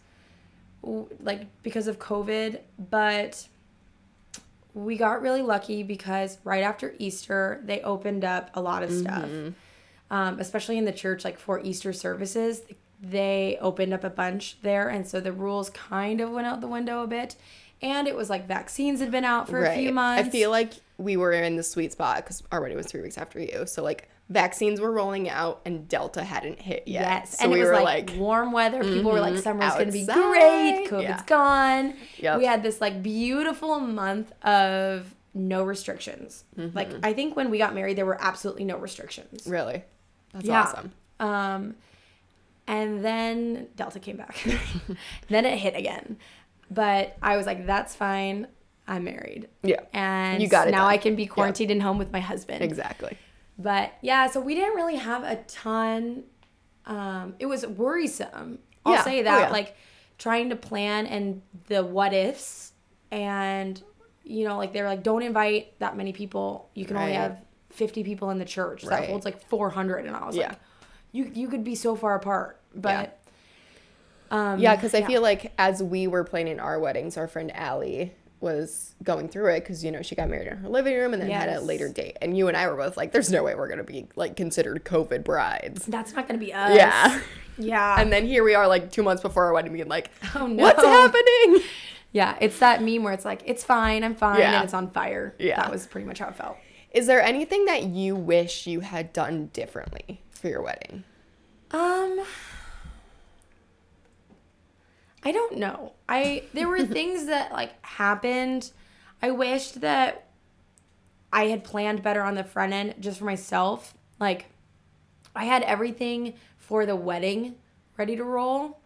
like because of COVID. But we got really lucky because right after Easter, they opened up a lot of stuff, Mm-hmm. um, especially in the church, like for Easter services. they opened up a bunch there, and so the rules kind of went out the window a bit. And it was like vaccines had been out for a few months. I feel like we were in the sweet spot because our wedding was three weeks after you. So like vaccines were rolling out and Delta hadn't hit yet. Yes, so and we it was were like, like, warm weather. People were like, mhm, "Summer's gonna be great. COVID's Yeah. gone." Yep. We had this like beautiful month of no restrictions. Mm-hmm. Like I think when we got married, there were absolutely no restrictions. really, that's Yeah. awesome. Um, and then Delta came back. then it hit again, but I was like, "That's fine. I'm married." Yeah, And You got it now done. I can be quarantined in home with my husband. exactly. But yeah, so we didn't really have a ton. Um, it was worrisome. I'll Yeah. say Oh, that. yeah. Like trying to plan and the what ifs, and you know, like they were like, don't invite that many people. You can only have fifty people in the church. That holds like four hundred, and I was like, you you could be so far apart. But um, Yeah, because I feel like as we were planning our weddings, our friend Allie was going through it because you know she got married in her living room and then had a later date, and you and I were both like, "There's no way we're gonna be like considered COVID brides." that's not gonna be us. Yeah. yeah. And then here we are, like two months before our wedding, being like, Oh, no. what's happening?" yeah, it's that meme where it's like, it's fine, I'm fine, Yeah. and it's on fire. Yeah. that was pretty much how it felt. Is there anything that you wish you had done differently for your wedding? Um I don't know. I there were things that like happened. I wished that I had planned better on the front end just for myself. Like I had everything for the wedding ready to roll.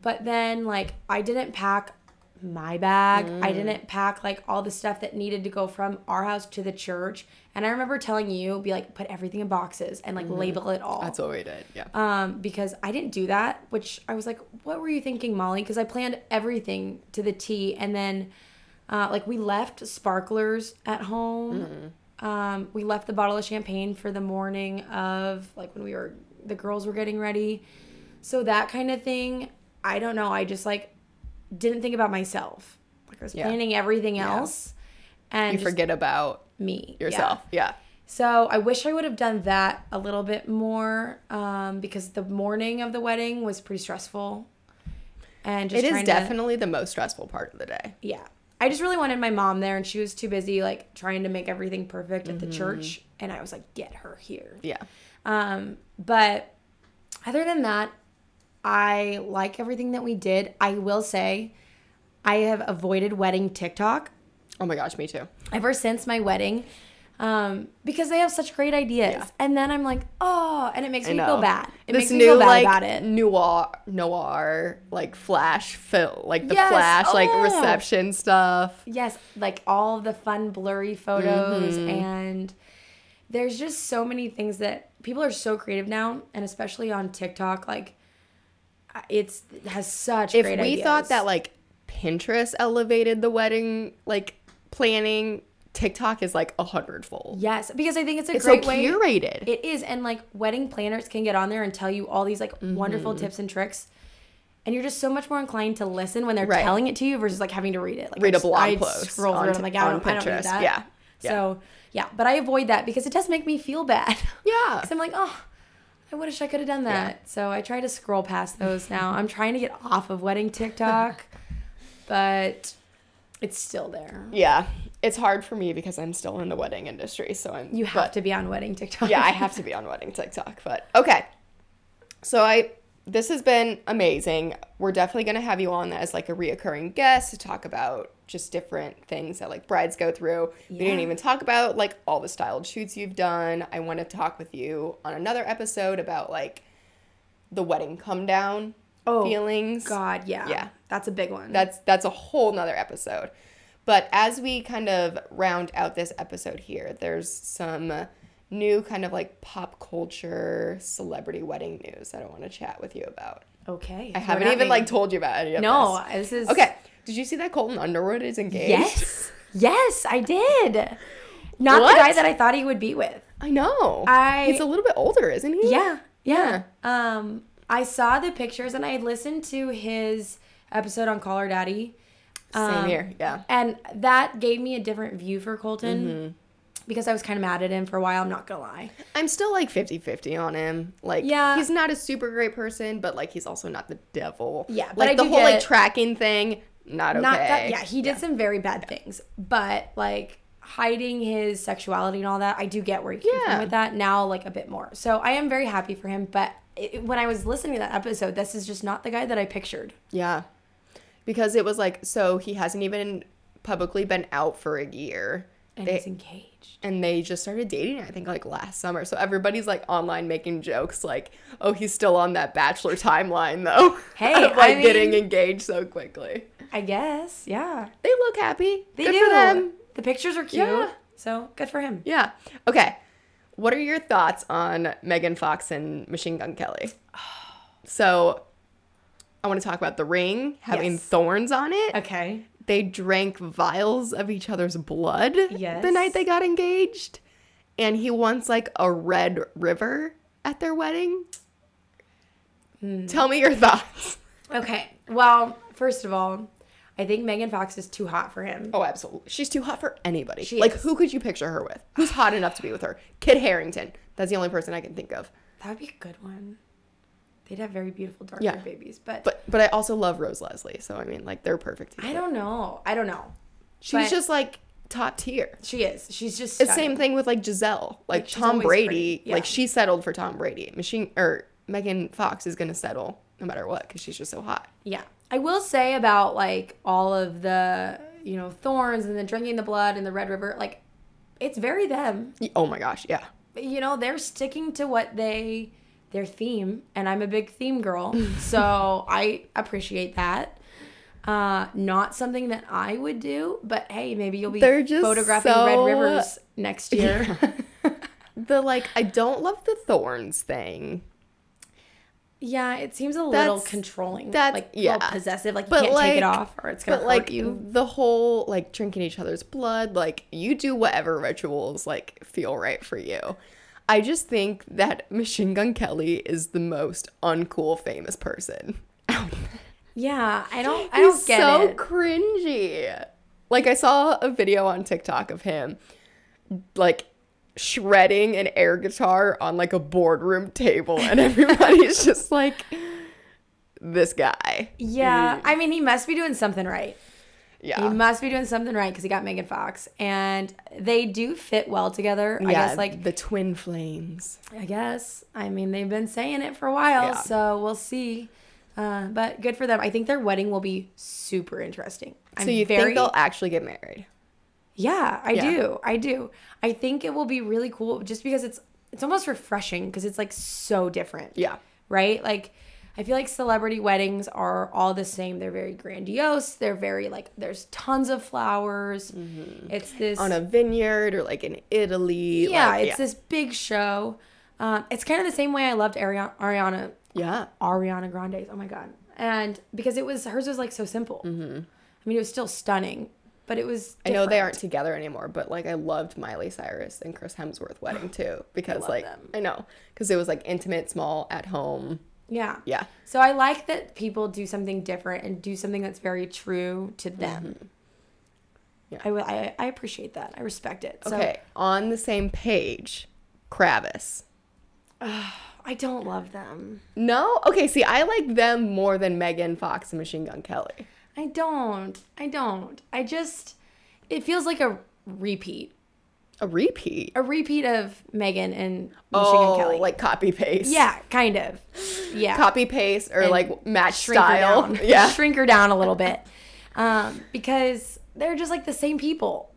But then like I didn't pack my bag. I didn't pack like all the stuff that needed to go from our house to the church. And I remember telling you, be like, put everything in boxes and like label it all That's what we did. Yeah. um, because I didn't do that, which I was like, what were you thinking, Molly? Because I planned everything to the T. And then, uh, like, we left sparklers at home. Um, we left the bottle of champagne for the morning of, like, when we were, the girls were getting ready. So that kind of thing, I don't know. I just, like, didn't think about myself. Like, I was Yeah. planning everything else. And you forget about me. yourself. Yeah. So I wish I would have done that a little bit more um, because the morning of the wedding was pretty stressful. And just It is trying to- definitely the most stressful part of the day. yeah. I just really wanted my mom there, and she was too busy like trying to make everything perfect at the church, and I was like, get her here. Yeah. Um, but other than that, I like everything that we did. I will say, I have avoided wedding TikTok Oh my gosh, me too. ever since my wedding um, because they have such great ideas. Yeah. And then I'm like, oh, and it makes I me know. feel bad. It this makes me feel bad like about it. noir, noir, like flash film, like the Yes. flash, like Oh. reception stuff. Yes, like all the fun blurry photos Mm-hmm. and there's just so many things that people are so creative now and especially on TikTok like it's it has such If great we ideas. thought that like Pinterest elevated the wedding like planning, TikTok is like a hundredfold. yes, because I think it's a It's so great way curated. It is, and like wedding planners can get on there and tell you all these like wonderful Mm-hmm. tips and tricks, and you're just so much more inclined to listen when they're Right. telling it to you versus like having to read it. Like Read I a blog I post scroll through it, I'm like, I on don't, I don't need Pinterest. that. Yeah. Yeah. So yeah, but I avoid that because it does make me feel bad. Yeah. Because I'm like, oh, I wish I could have done that. So I try to scroll past those now. I'm trying to get off of wedding TikTok, but it's still there. Yeah. It's hard for me because I'm still in the wedding industry, so I'm You have but- to be on wedding TikTok. yeah, I have to be on wedding TikTok. But okay. So I this has been amazing. We're definitely gonna have you on as like a reoccurring guest to talk about just different things that like brides go through. We didn't even talk about like all the styled shoots you've done. I want to talk with you on another episode about like the wedding come down Oh, feelings. God, yeah. Yeah. That's a big one. That's that's a whole nother episode. But as we kind of round out this episode here, there's some new kind of like pop culture celebrity wedding news that I want to chat with you about. okay. I haven't even like told you about any of No, this. this is Okay. Did you see that Colton Underwood is engaged? Yes, yes, I did. Not What? the guy that I thought he would be with. I know. I- He's a little bit older, isn't he? Yeah, yeah. Um, I saw the pictures and I listened to his episode on Call Her Daddy. Same Um, here. Yeah. And that gave me a different view for Colton. Because I was kind of mad at him for a while. I'm not gonna lie. I'm still like 50 50 on him. Like, Yeah. he's not a super great person, but like, he's also not the devil. Yeah, but like I the whole like tracking thing, not okay. Not that. Yeah, he did some very bad things, but like hiding his sexuality and all that, I do get where he came Yeah. from with that. Now, like a bit more. So I am very happy for him. But it, when I was listening to that episode, this is just not the guy that I pictured. Yeah. Because it was like, so he hasn't even publicly been out for a year. And They- he's engaged. And they just started dating, I think, like last summer. So everybody's like online making jokes, like, oh, he's still on that bachelor timeline, though. Hey, of, like I getting mean- engaged so quickly. I guess. Yeah. They look happy. They Good do. for them. The pictures are cute. Yeah. So good for him. Yeah. Okay. What are your thoughts on Megan Fox and Machine Gun Kelly? So, I want to talk about the ring having Yes. thorns on it. Okay. They drank vials of each other's blood Yes. the night they got engaged. And he wants like a red river at their wedding. Hmm. Tell me your thoughts. Okay. Well, first of all, I think Megan Fox is too hot for him. Oh, absolutely. She's too hot for anybody. She like, is. who could you picture her with? Who's hot enough to be with her? Kit Harington. That's the only person I can think of. That would be a good one. They'd have very beautiful dark Yeah. babies, but, But but I also love Rose Leslie, so I mean, like they're perfect. I don't know. I don't know. She's but- just like top tier. She is. She's just It's stunning. same thing with like Gisele, like, Like, Tom Brady. yeah. Like she settled for Tom Brady. Machine or Megan Fox is gonna settle no matter what because she's just so hot. Yeah. I will say about like all of the, you know, thorns and the drinking the blood and the Red River, like it's very them. Oh my gosh, yeah. You know, they're sticking to what they their theme and I'm a big theme girl. so I appreciate that. Uh not something that I would do, but hey, maybe you'll be They're just photographing so- Red Rivers next year. The like I don't love the thorns thing. yeah, it seems a little That's- controlling. that's- like yeah. little possessive. Like you But, can't take it off or it's gonna But hurt like you. the whole like drinking each other's blood, like you do whatever rituals like feel right for you. I just think that Machine Gun Kelly is the most uncool famous person. Yeah, I don't I He's don't get so it. So cringy. Like I saw a video on TikTok of him like shredding an air guitar on like a boardroom table and everybody's just like this guy. Yeah, mm. I mean, he must be doing something right. He must be doing something right because he got Megan Fox, and they do fit well together. I guess, like, the twin flames. I guess. I mean, they've been saying it for a while, Yeah. so we'll see. Uh, but good for them. I think their wedding will be super interesting. I'm so you very, think they'll actually get married? Yeah, I Yeah. do. I do. I think it will be really cool just because it's it's almost refreshing because it's like so different. Yeah. right? Like, I feel like celebrity weddings are all the same. They're very grandiose. They're very like there's tons of flowers. It's this Mm-hmm. On a vineyard or like in Italy. yeah, like, it's this big show. Um, it's kind of the same way I loved Ariana Ariana Yeah. Ariana Grande's. Oh my god! And because it was hers was like so simple. Mm-hmm. I mean, it was still stunning, but it was. Mm-hmm. I know they aren't together anymore, but like I loved Miley Cyrus and Chris Hemsworth wedding too because love like them. I know because it was like intimate, small, at home. Yeah. Yeah. So I like that people do something different and do something that's very true to them. Mm-hmm. Yeah. I, will- I, I appreciate that. I respect it. So Okay, on the same page, Kravis. I don't love them. No, okay. See, I like them more than Megan Fox and Machine Gun Kelly. I don't. I don't. I just it feels like a repeat. A repeat. A repeat of Megan and Machine oh, Kelly. like copy paste. yeah, kind of. Yeah. copy paste or And like match shrink her style. down. Yeah, Shrink her down a little bit. Um, because they're just like the same people.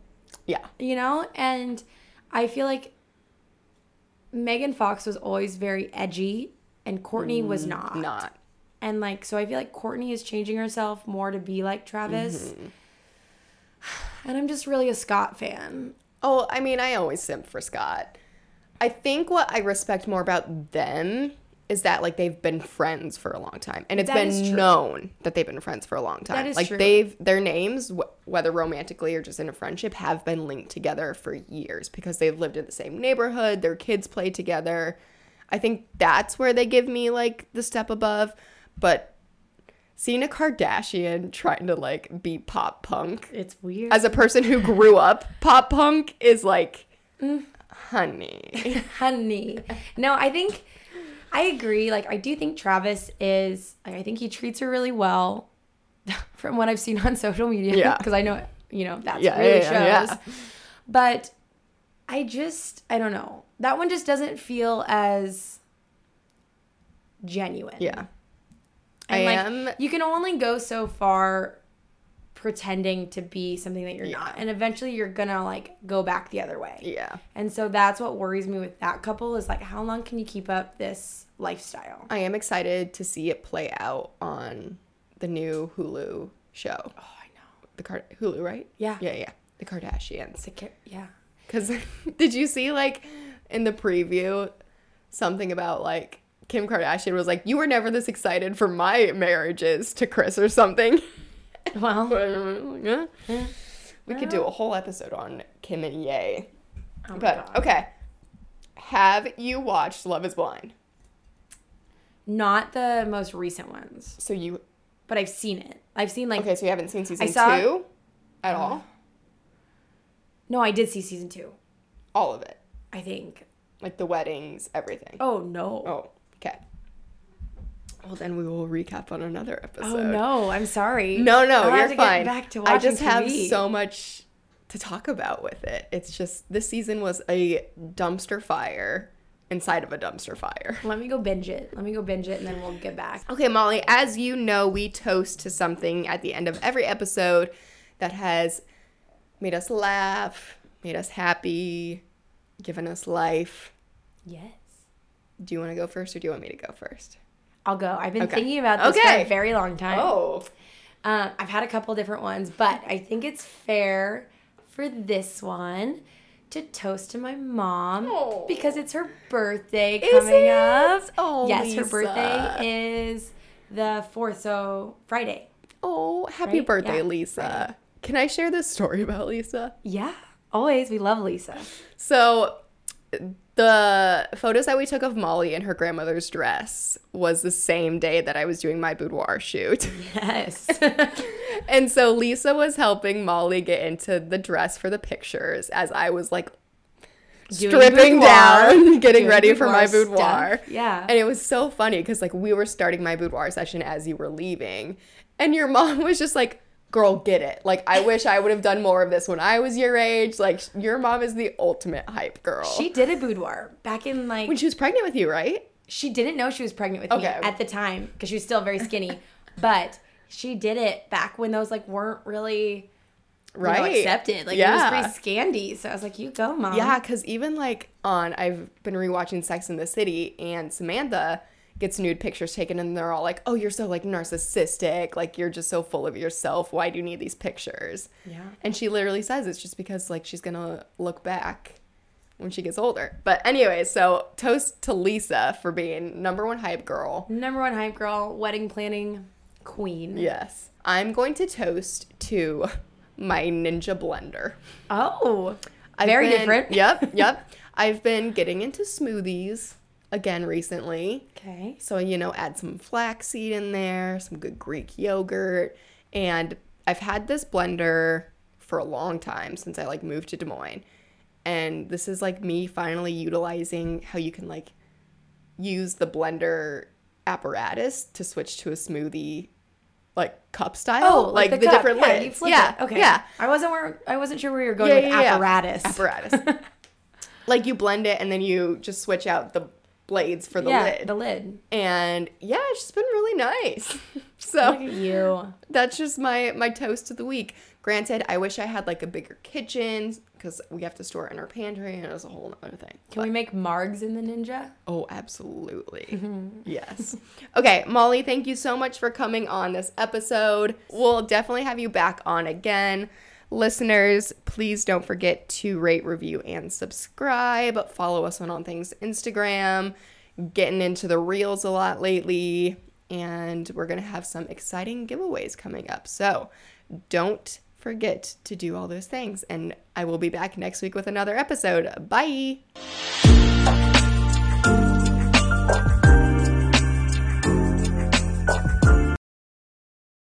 yeah, you know and i feel like megan fox was always very edgy and Kourtney was not not. and like so i feel like Kourtney is changing herself more to be like travis Mm-hmm. and i'm just really a scott fan Oh, I mean, I always simp for Scott. I think what I respect more about them is that like they've been friends for a long time, and it's That been known that they've been friends for a long time. is like true. they've their names, wh- whether romantically or just in a friendship, have been linked together for years because they've lived in the same neighborhood. Their kids play together. I think that's where they give me like the step above, but. Seeing a Kardashian trying to like be pop punk it's weird as a person who grew up pop punk is like mm. honey. honey. No, I think I agree. Like I do think Travis is like I think he treats her really well from what I've seen on social media. Yeah. Because I know you know that's Yeah, really yeah, yeah, shows. yeah. But I just I don't know. That one just doesn't feel as genuine. Yeah. And I like am you can only go so far pretending to be something that you're not. And eventually you're gonna like go back the other way. yeah. And so that's what worries me with that couple is like how long can you keep up this lifestyle? I am excited to see it play out on the new Hulu show. Oh, I know. The Card Hulu, right? Yeah. Yeah, yeah. The Kardashians. Ki- yeah. Cuz did you see like in the preview something about like Kim Kardashian was like, "You were never this excited for my marriages to Kris or something." Well, yeah. We could do a whole episode on Kim and Ye. oh But okay. Have you watched Love is Blind? not the most recent ones, So you but I've seen it. I've seen like Okay, so you haven't seen season saw- 2 at all? no, I did see season 2. All of it. I think. Like the weddings, everything. Oh no. Oh. Well, then we will recap on another oh, episode. Oh no, I'm sorry. No, no, I'll you're to fine. Get back to I just have so much to talk about with it. It's just this season was a dumpster fire inside of a dumpster fire. Let me go binge it. Let me go binge it, and then we'll get back. Okay, Molly, as you know, we toast to something at the end of every episode that has made us laugh, made us happy, given us life. Yes. Do you want to go first or do you want me to go first? I'll go. I've been Okay. thinking about this for a very long time. Oh, Um, I've had a couple different ones, but I think it's fair for this one to toast to my mom Oh. because it's her birthday Is coming it? up. Oh, yes, her birthday is the fourth, so Friday. oh, happy Right? birthday, Yeah, Lisa. Can I share this story about Lisa? Yeah, always. We love Lisa. So, the photos that we took of Molly in her grandmother's dress was the same day that I was doing my boudoir shoot. Yes. And so Lisa was helping Molly get into the dress for the pictures as I was like Doing stripping boudoir, down, getting ready for my boudoir stuff. Yeah. And it was so funny because like we were starting my boudoir session as you were leaving. And your mom was just like, girl, get it. Like, I wish I would have done more of this when I was your age. Like, your mom is the ultimate hype girl. she did a boudoir back in like when she was pregnant with you, right? she didn't know she was pregnant with me at the time because she was still very skinny but she did it back when those like weren't really you know, Right. accepted like Yeah. it was pretty scandy so i was like you go mom Yeah, because even like on, I've been rewatching Sex in the City, and Samantha gets nude pictures taken, and they're all like, "Oh, you're so like narcissistic. Like you're just so full of yourself. Why do you need these pictures?" Yeah. And she literally says it's just because like she's gonna look back when she gets older. But anyway, so toast to Lisa for being number one hype girl. number one hype girl wedding planning queen Yes, I'm going to toast to my Ninja blender. oh I've very been- different Yep, yep. I've been getting into smoothies again recently. okay So, you know, add some flaxseed in there, some good Greek yogurt. And I've had this blender for a long time since I like moved to Des Moines. And this is like me finally utilizing how you can like use the blender apparatus to switch to a smoothie like cup style. oh like, the, the, cup. different yeah, lids. yeah. it. okay Yeah. i wasn't where i wasn't sure where you were going Yeah, with yeah. apparatus Apparatus. like you blend it and then you just switch out the blades for the yeah lid. the lid and yeah, it's just been really nice. look so at you that's just my my toast of the week. Granted, I wish I had like a bigger kitchen because we have to store it in our pantry and it's a whole other thing. can we make margs in the ninja Oh, absolutely. yes. Okay, Molly, thank you so much for coming on this episode. We'll definitely have you back on again. Listeners, please don't forget to rate, review, and subscribe. Follow us on all things Instagram. Getting into the reels a lot lately. And we're going to have some exciting giveaways coming up. So don't forget to do all those things. And I will be back next week with another episode. Bye.